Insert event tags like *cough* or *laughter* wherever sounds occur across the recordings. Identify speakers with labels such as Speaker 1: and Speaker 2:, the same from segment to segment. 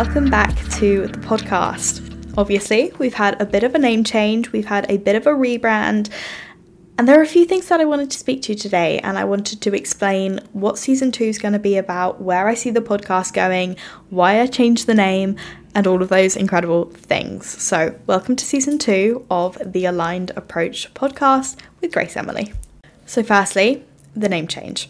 Speaker 1: welcome back to the podcast. Obviously, we've had a bit of a name change, we've had a bit of a rebrand, and there are a few things that I wanted to speak to today, and I wanted to explain what season two is going to be about, where I see the podcast going, why I changed the name, and all of those incredible things. So, welcome to season two of the Aligned Approach podcast with Grace Emily. So, firstly, the name change.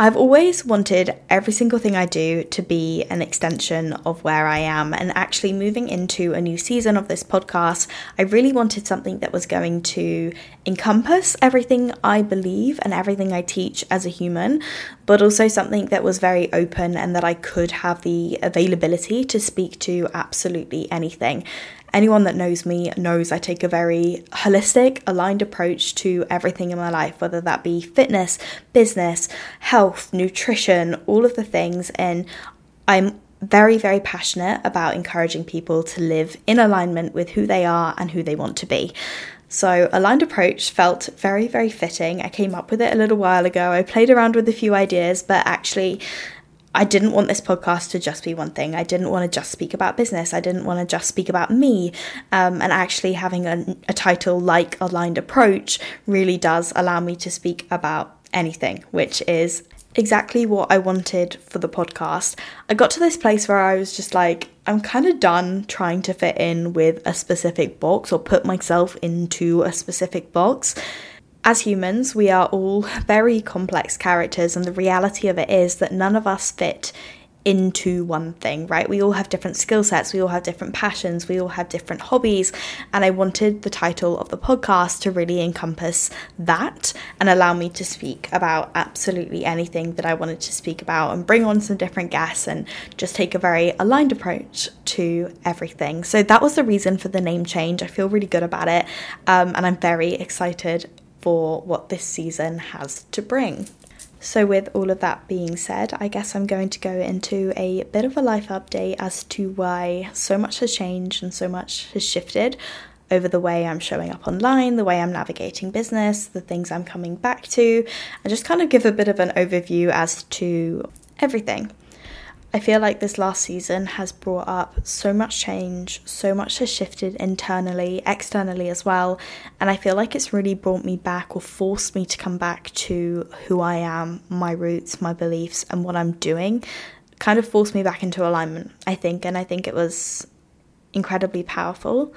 Speaker 1: I've always wanted every single thing I do to be an extension of where I am. And actually, moving into a new season of this podcast, I really wanted something that was going to encompass everything I believe and everything I teach as a human, but also something that was very open and that I could have the availability to speak to absolutely anything. Anyone that knows me knows I take a very holistic, aligned approach to everything in my life, whether that be fitness, business, health, nutrition, all of the things. And I'm very, very passionate about encouraging people to live in alignment with who they are and who they want to be. So, aligned approach felt very, very fitting. I came up with it a little while ago. I played around with a few ideas, but actually, I didn't want this podcast to just be one thing. I didn't want to just speak about business. I didn't want to just speak about me. Um, and actually, having a, a title like Aligned Approach really does allow me to speak about anything, which is exactly what I wanted for the podcast. I got to this place where I was just like, I'm kind of done trying to fit in with a specific box or put myself into a specific box as humans, we are all very complex characters, and the reality of it is that none of us fit into one thing, right? We all have different skill sets, we all have different passions, we all have different hobbies, and I wanted the title of the podcast to really encompass that and allow me to speak about absolutely anything that I wanted to speak about and bring on some different guests and just take a very aligned approach to everything. So that was the reason for the name change. I feel really good about it, um, and I'm very excited for what this season has to bring. So, with all of that being said, I guess I'm going to go into a bit of a life update as to why so much has changed and so much has shifted over the way I'm showing up online, the way I'm navigating business, the things I'm coming back to, and just kind of give a bit of an overview as to everything. I feel like this last season has brought up so much change, so much has shifted internally, externally as well, and I feel like it's really brought me back or forced me to come back to who I am, my roots, my beliefs, and what I'm doing. Kind of forced me back into alignment, I think, and I think it was incredibly powerful.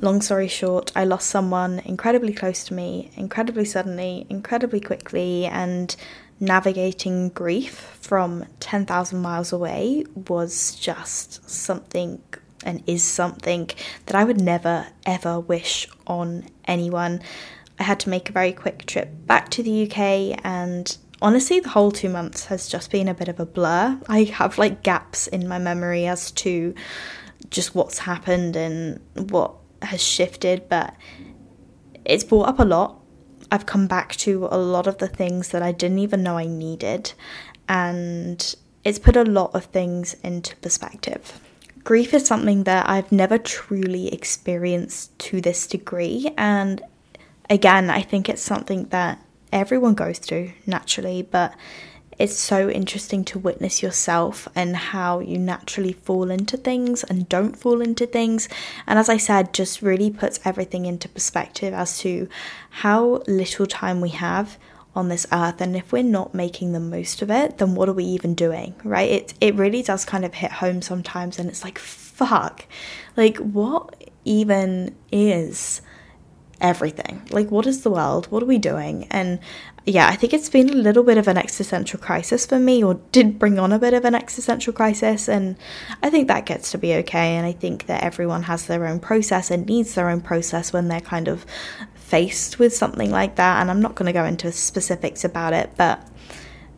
Speaker 1: Long story short, I lost someone incredibly close to me, incredibly suddenly, incredibly quickly, and navigating grief from 10,000 miles away was just something and is something that I would never ever wish on anyone. I had to make a very quick trip back to the UK and honestly the whole 2 months has just been a bit of a blur. I have like gaps in my memory as to just what's happened and what has shifted but it's brought up a lot I've come back to a lot of the things that I didn't even know I needed, and it's put a lot of things into perspective. Grief is something that I've never truly experienced to this degree, and again, I think it's something that everyone goes through naturally, but it's so interesting to witness yourself and how you naturally fall into things and don't fall into things. And as I said, just really puts everything into perspective as to how little time we have on this earth and if we're not making the most of it then what are we even doing right it it really does kind of hit home sometimes and it's like fuck like what even is everything. Like, what is the world? What are we doing? And yeah, I think it's been a little bit of an existential crisis for me, or did bring on a bit of an existential crisis. And I think that gets to be okay. And I think that everyone has their own process and needs their own process when they're kind of faced with something like that. And I'm not going to go into specifics about it, but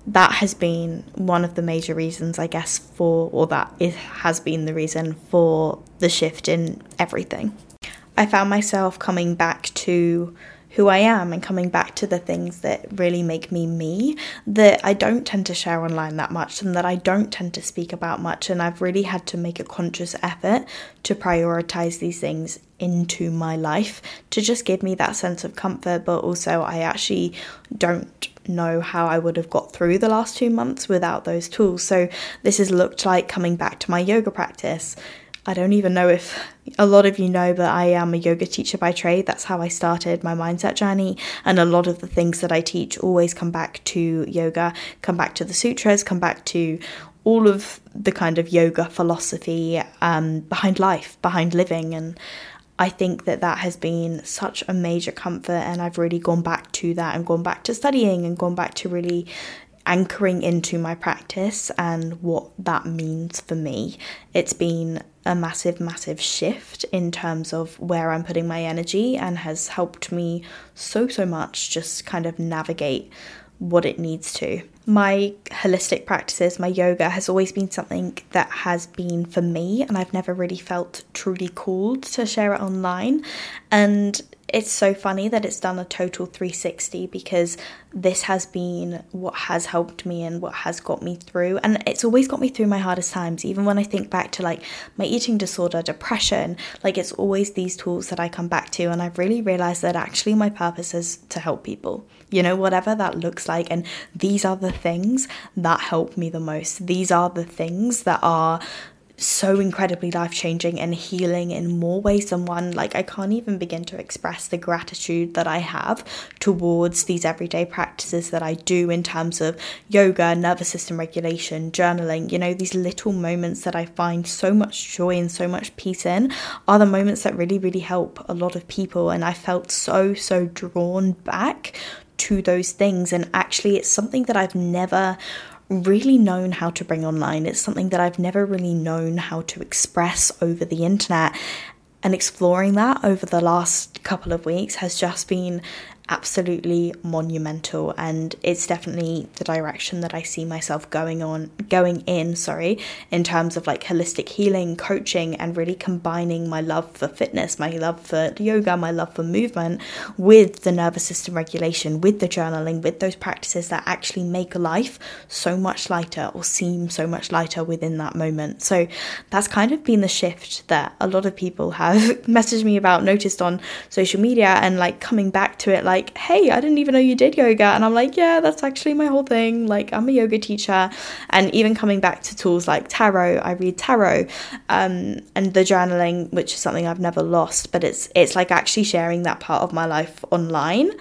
Speaker 1: that has been one of the major reasons, I guess, for, or that it has been the reason for the shift in everything. I found myself coming back to who I am and coming back to the things that really make me me that I don't tend to share online that much and that I don't tend to speak about much. And I've really had to make a conscious effort to prioritize these things into my life to just give me that sense of comfort, but also I actually don't know how I would have got through the last two months without those tools. So, this has looked like coming back to my yoga practice. I don't even know if a lot of you know, but I am a yoga teacher by trade. That's how I started my mindset journey. And a lot of the things that I teach always come back to yoga, come back to the sutras, come back to all of the kind of yoga philosophy um, behind life, behind living. And I think that that has been such a major comfort, and I've really gone back to that and gone back to studying and gone back to really anchoring into my practice and what that means for me. It's been a massive, massive shift in terms of where I'm putting my energy and has helped me so, so much just kind of navigate what it needs to. My holistic practices, my yoga, has always been something that has been for me, and I've never really felt truly called to share it online. And it's so funny that it's done a total 360 because this has been what has helped me and what has got me through. And it's always got me through my hardest times. Even when i think back to like my eating disorder depression like it's always these tools that i come back to and i've really realized that actually my purpose is to help people. You know whatever that looks like. And these are the things that help me the most. These are the things that are so incredibly life changing and healing in more ways than one. Like, I can't even begin to express the gratitude that I have towards these everyday practices that I do in terms of yoga, nervous system regulation, journaling. You know, these little moments that I find so much joy and so much peace in are the moments that really, really help a lot of people. And I felt so, so drawn back to those things. And actually, it's something that I've never really known how to bring online. It's something that I've never really known how to express over the internet. And exploring that over the last couple of weeks has just been absolutely monumental and it's definitely the direction that I see myself going on going in sorry in terms of like holistic healing coaching and really combining my love for fitness my love for yoga my love for movement with the nervous system regulation with the journaling with those practices that actually make life so much lighter or seem so much lighter within that moment. So that's kind of been the shift that a lot of people have *laughs* messaged me about noticed on social media and like coming back to it like like, hey, I didn't even know you did yoga. And I'm like, yeah, that's actually my whole thing. Like, I'm a yoga teacher. And even coming back to tools like tarot, I read tarot um, and the journaling, which is something I've never lost, but it's it's like actually sharing that part of my life online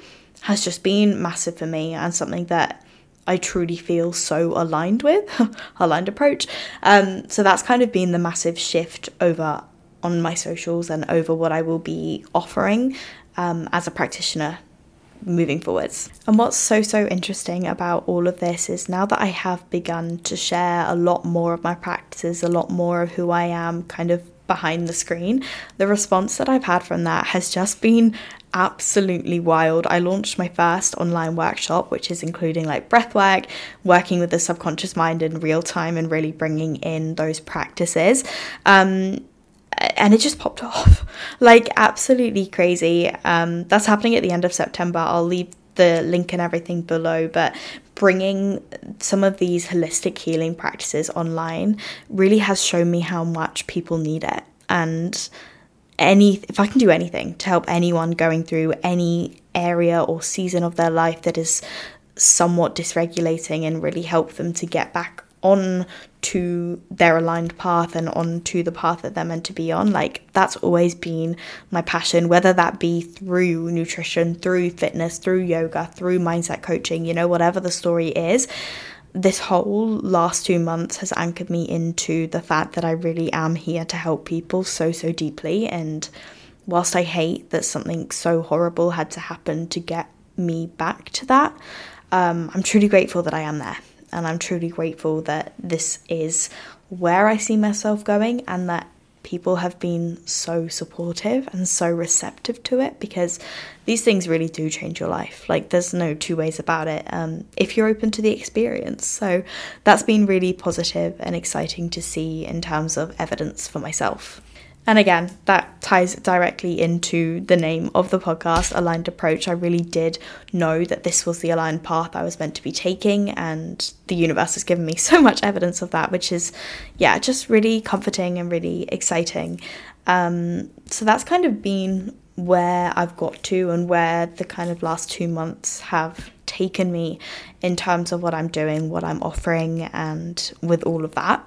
Speaker 1: has just been massive for me and something that I truly feel so aligned with, *laughs* aligned approach. Um, so that's kind of been the massive shift over on my socials and over what I will be offering um, as a practitioner moving forwards. And what's so, so interesting about all of this is now that I have begun to share a lot more of my practices, a lot more of who I am kind of behind the screen, the response that I've had from that has just been absolutely wild. I launched my first online workshop, which is including like breathwork, working with the subconscious mind in real time, and really bringing in those practices. Um, and it just popped off. *laughs* Like absolutely crazy. Um, that's happening at the end of september. I'll leave the link and everything below but bringing some of these holistic healing practices online really has shown me how much people need it. And any if i can do anything to help anyone going through any area or season of their life that is somewhat dysregulating and really help them to get back on to their aligned path and on to the path that they're meant to be on. Like that's always been my passion, whether that be through nutrition, through fitness, through yoga, through mindset coaching, you know, whatever the story is. This whole last two months has anchored me into the fact that I really am here to help people so, so deeply. And whilst I hate that something so horrible had to happen to get me back to that, um, I'm truly grateful that I am there and I'm truly grateful that this is where I see myself going and that people have been so supportive and so receptive to it because these things really do change your life. Like, there's no two ways about it um, if you're open to the experience. So, that's been really positive and exciting to see in terms of evidence for myself. And again, that ties directly into the name of the podcast, Aligned Approach. I really did know that this was the aligned path I was meant to be taking, and the universe has given me *laughs* so much evidence of that, which is, yeah, just really comforting and really exciting. Um, so that's kind of been where I've got to and where the kind of last two months have taken me in terms of what I'm doing, what I'm offering, and with all of that.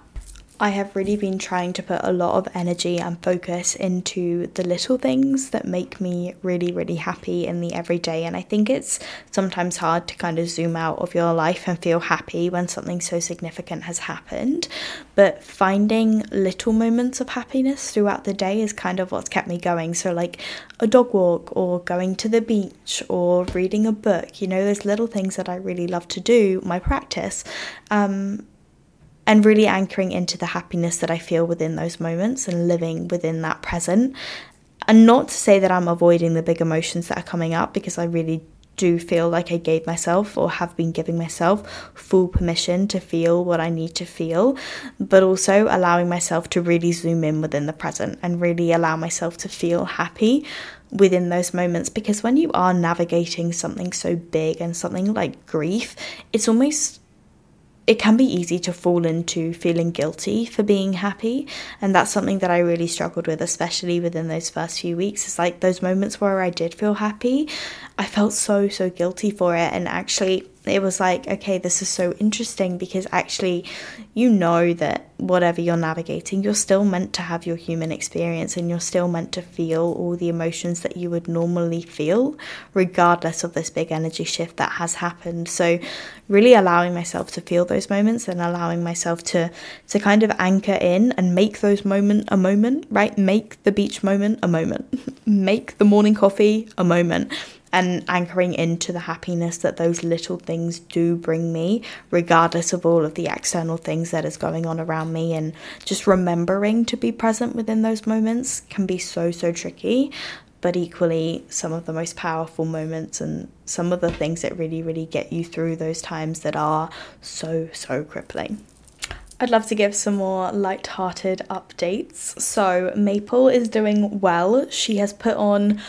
Speaker 1: I have really been trying to put a lot of energy and focus into the little things that make me really, really happy in the everyday. And I think it's sometimes hard to kind of zoom out of your life and feel happy when something so significant has happened. But finding little moments of happiness throughout the day is kind of what's kept me going. So, like a dog walk, or going to the beach, or reading a book, you know, those little things that I really love to do, my practice. Um, and really anchoring into the happiness that I feel within those moments and living within that present. And not to say that I'm avoiding the big emotions that are coming up because I really do feel like I gave myself or have been giving myself full permission to feel what I need to feel, but also allowing myself to really zoom in within the present and really allow myself to feel happy within those moments because when you are navigating something so big and something like grief, it's almost it can be easy to fall into feeling guilty for being happy. And that's something that I really struggled with, especially within those first few weeks. It's like those moments where I did feel happy, I felt so, so guilty for it. And actually, it was like, okay, this is so interesting because actually, you know that whatever you're navigating, you're still meant to have your human experience and you're still meant to feel all the emotions that you would normally feel, regardless of this big energy shift that has happened. So, really allowing myself to feel those moments and allowing myself to to kind of anchor in and make those moment a moment, right? Make the beach moment a moment. *laughs* make the morning coffee a moment and anchoring into the happiness that those little things do bring me, regardless of all of the external things that is going on around me. And just remembering to be present within those moments can be so, so tricky. But equally, some of the most powerful moments and some of the things that really, really get you through those times that are so, so crippling. I'd love to give some more light-hearted updates. So Maple is doing well. She has put on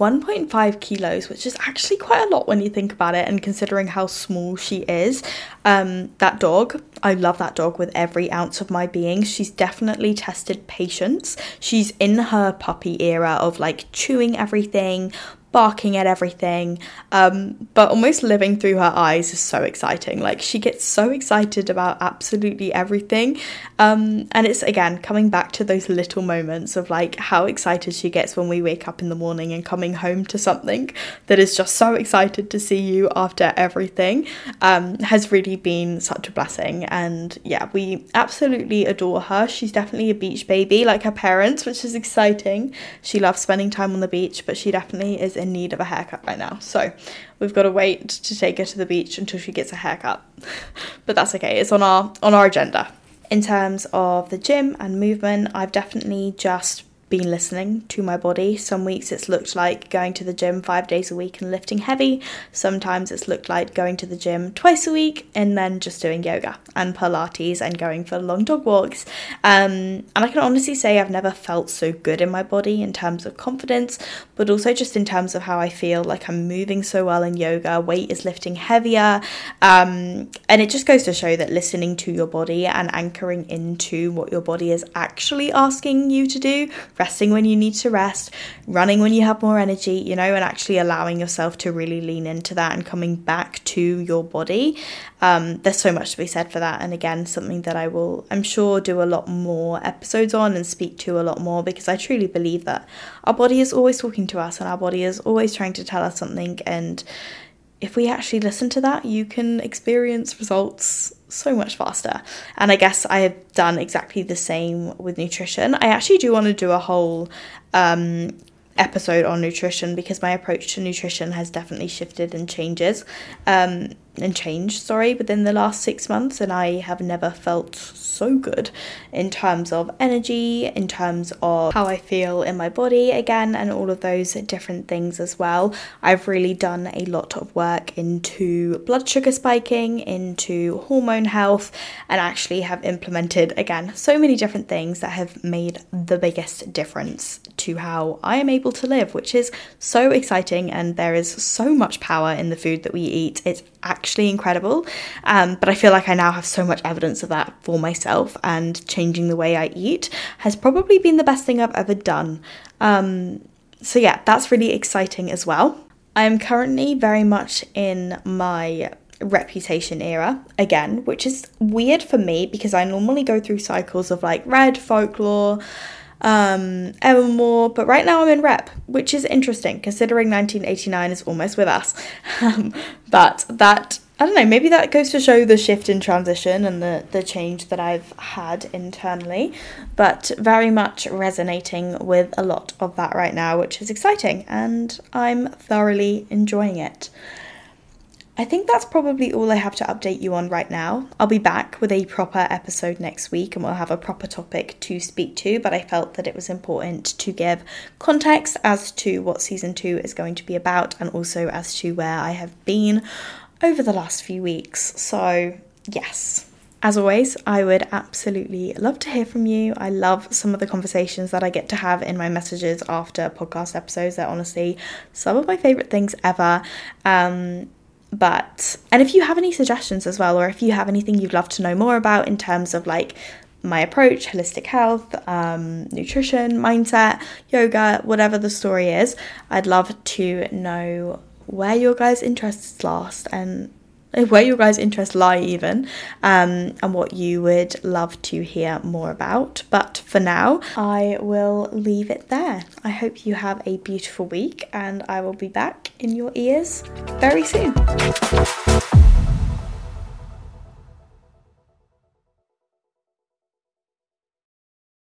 Speaker 1: 1.5 kilos, which is actually quite a lot when you think about it and considering how small she is. Um, that dog, I love that dog with every ounce of my being. She's definitely tested patience. She's in her puppy era of like chewing everything, barking at everything, um, but almost living through her eyes is so exciting. Like she gets so excited about absolutely everything. Um, and it's again coming back to those little moments of like how excited she gets when we wake up in the morning and coming home to something that is just so excited to see you after everything um, has really been such a blessing. And yeah, we absolutely adore her. She's definitely a beach baby, like her parents, which is exciting. She loves spending time on the beach, but she definitely is in need of a haircut right now. So we've got to wait to take her to the beach until she gets a haircut. *laughs* but that's okay. It's on our on our agenda. In terms of the gym and movement, I've definitely just been listening to my body. Some weeks it's looked like going to the gym five days a week and lifting heavy. Sometimes it's looked like going to the gym twice a week and then just doing yoga and Pilates and going for long dog walks. Um, and I can honestly say I've never felt so good in my body in terms of confidence, but also just in terms of how I feel like I'm moving so well in yoga, weight is lifting heavier. Um, and it just goes to show that listening to your body and anchoring into what your body is actually asking you to do resting when you need to rest, running when you have more energy, you know, and actually allowing yourself to really lean into that and coming back to your body. Um, there's so much to be said for that. And again, something that I will, I'm sure, do a lot more episodes on and speak to a lot more because I truly believe that our body is always talking to us and our body is always trying to tell us something. And if we actually listen to that, you can experience results so much faster. And I guess I have done exactly the same with nutrition. I actually do want to do a whole um, episode on nutrition because my approach to nutrition has definitely shifted and changes. Um, and changed, sorry, within the last six months, and I have never felt so good in terms of energy, in terms of how I feel in my body again, and all of those different things as well. I've really done a lot of work into blood sugar spiking, into hormone health, and actually have implemented again so many different things that have made the biggest difference to how I am able to live, which is so exciting, and there is so much power in the food that we eat. It's actually incredible. Um, but I feel like I now have so much evidence of that for myself, and changing the way I eat has probably been the best thing I've ever done. Um, so, yeah, that's really exciting as well. I am currently very much in my reputation era again, which is weird for me because I normally go through cycles of like red, folklore, um, Evermore, but right now I'm in rep, which is interesting considering 1989 is almost with us. *laughs* Um, but that, I don't know, maybe that goes to show the shift in transition and the, the change that I've had internally, but very much resonating with a lot of that right now, which is exciting and I'm thoroughly enjoying it. I think that's probably all I have to update you on right now. I'll be back with a proper episode next week and we'll have a proper topic to speak to, but I felt that it was important to give context as to what season two is going to be about and also as to where I have been over the last few weeks. So, yes. As always, I would absolutely love to hear from you. I love some of the conversations that I get to have in my messages after podcast episodes. They're honestly some of my favourite things ever. Um, but, and if you have any suggestions as well, or if you have anything you'd love to know more about in terms of like my approach, holistic health, um, nutrition, mindset, yoga, whatever the story is, I'd love to know where your guys' interests last and *laughs* where your guys' interests lie, even, um, and what you would love to hear more about. But for now, I will leave it there. I hope you have a beautiful week, and I will be back in your ears very soon.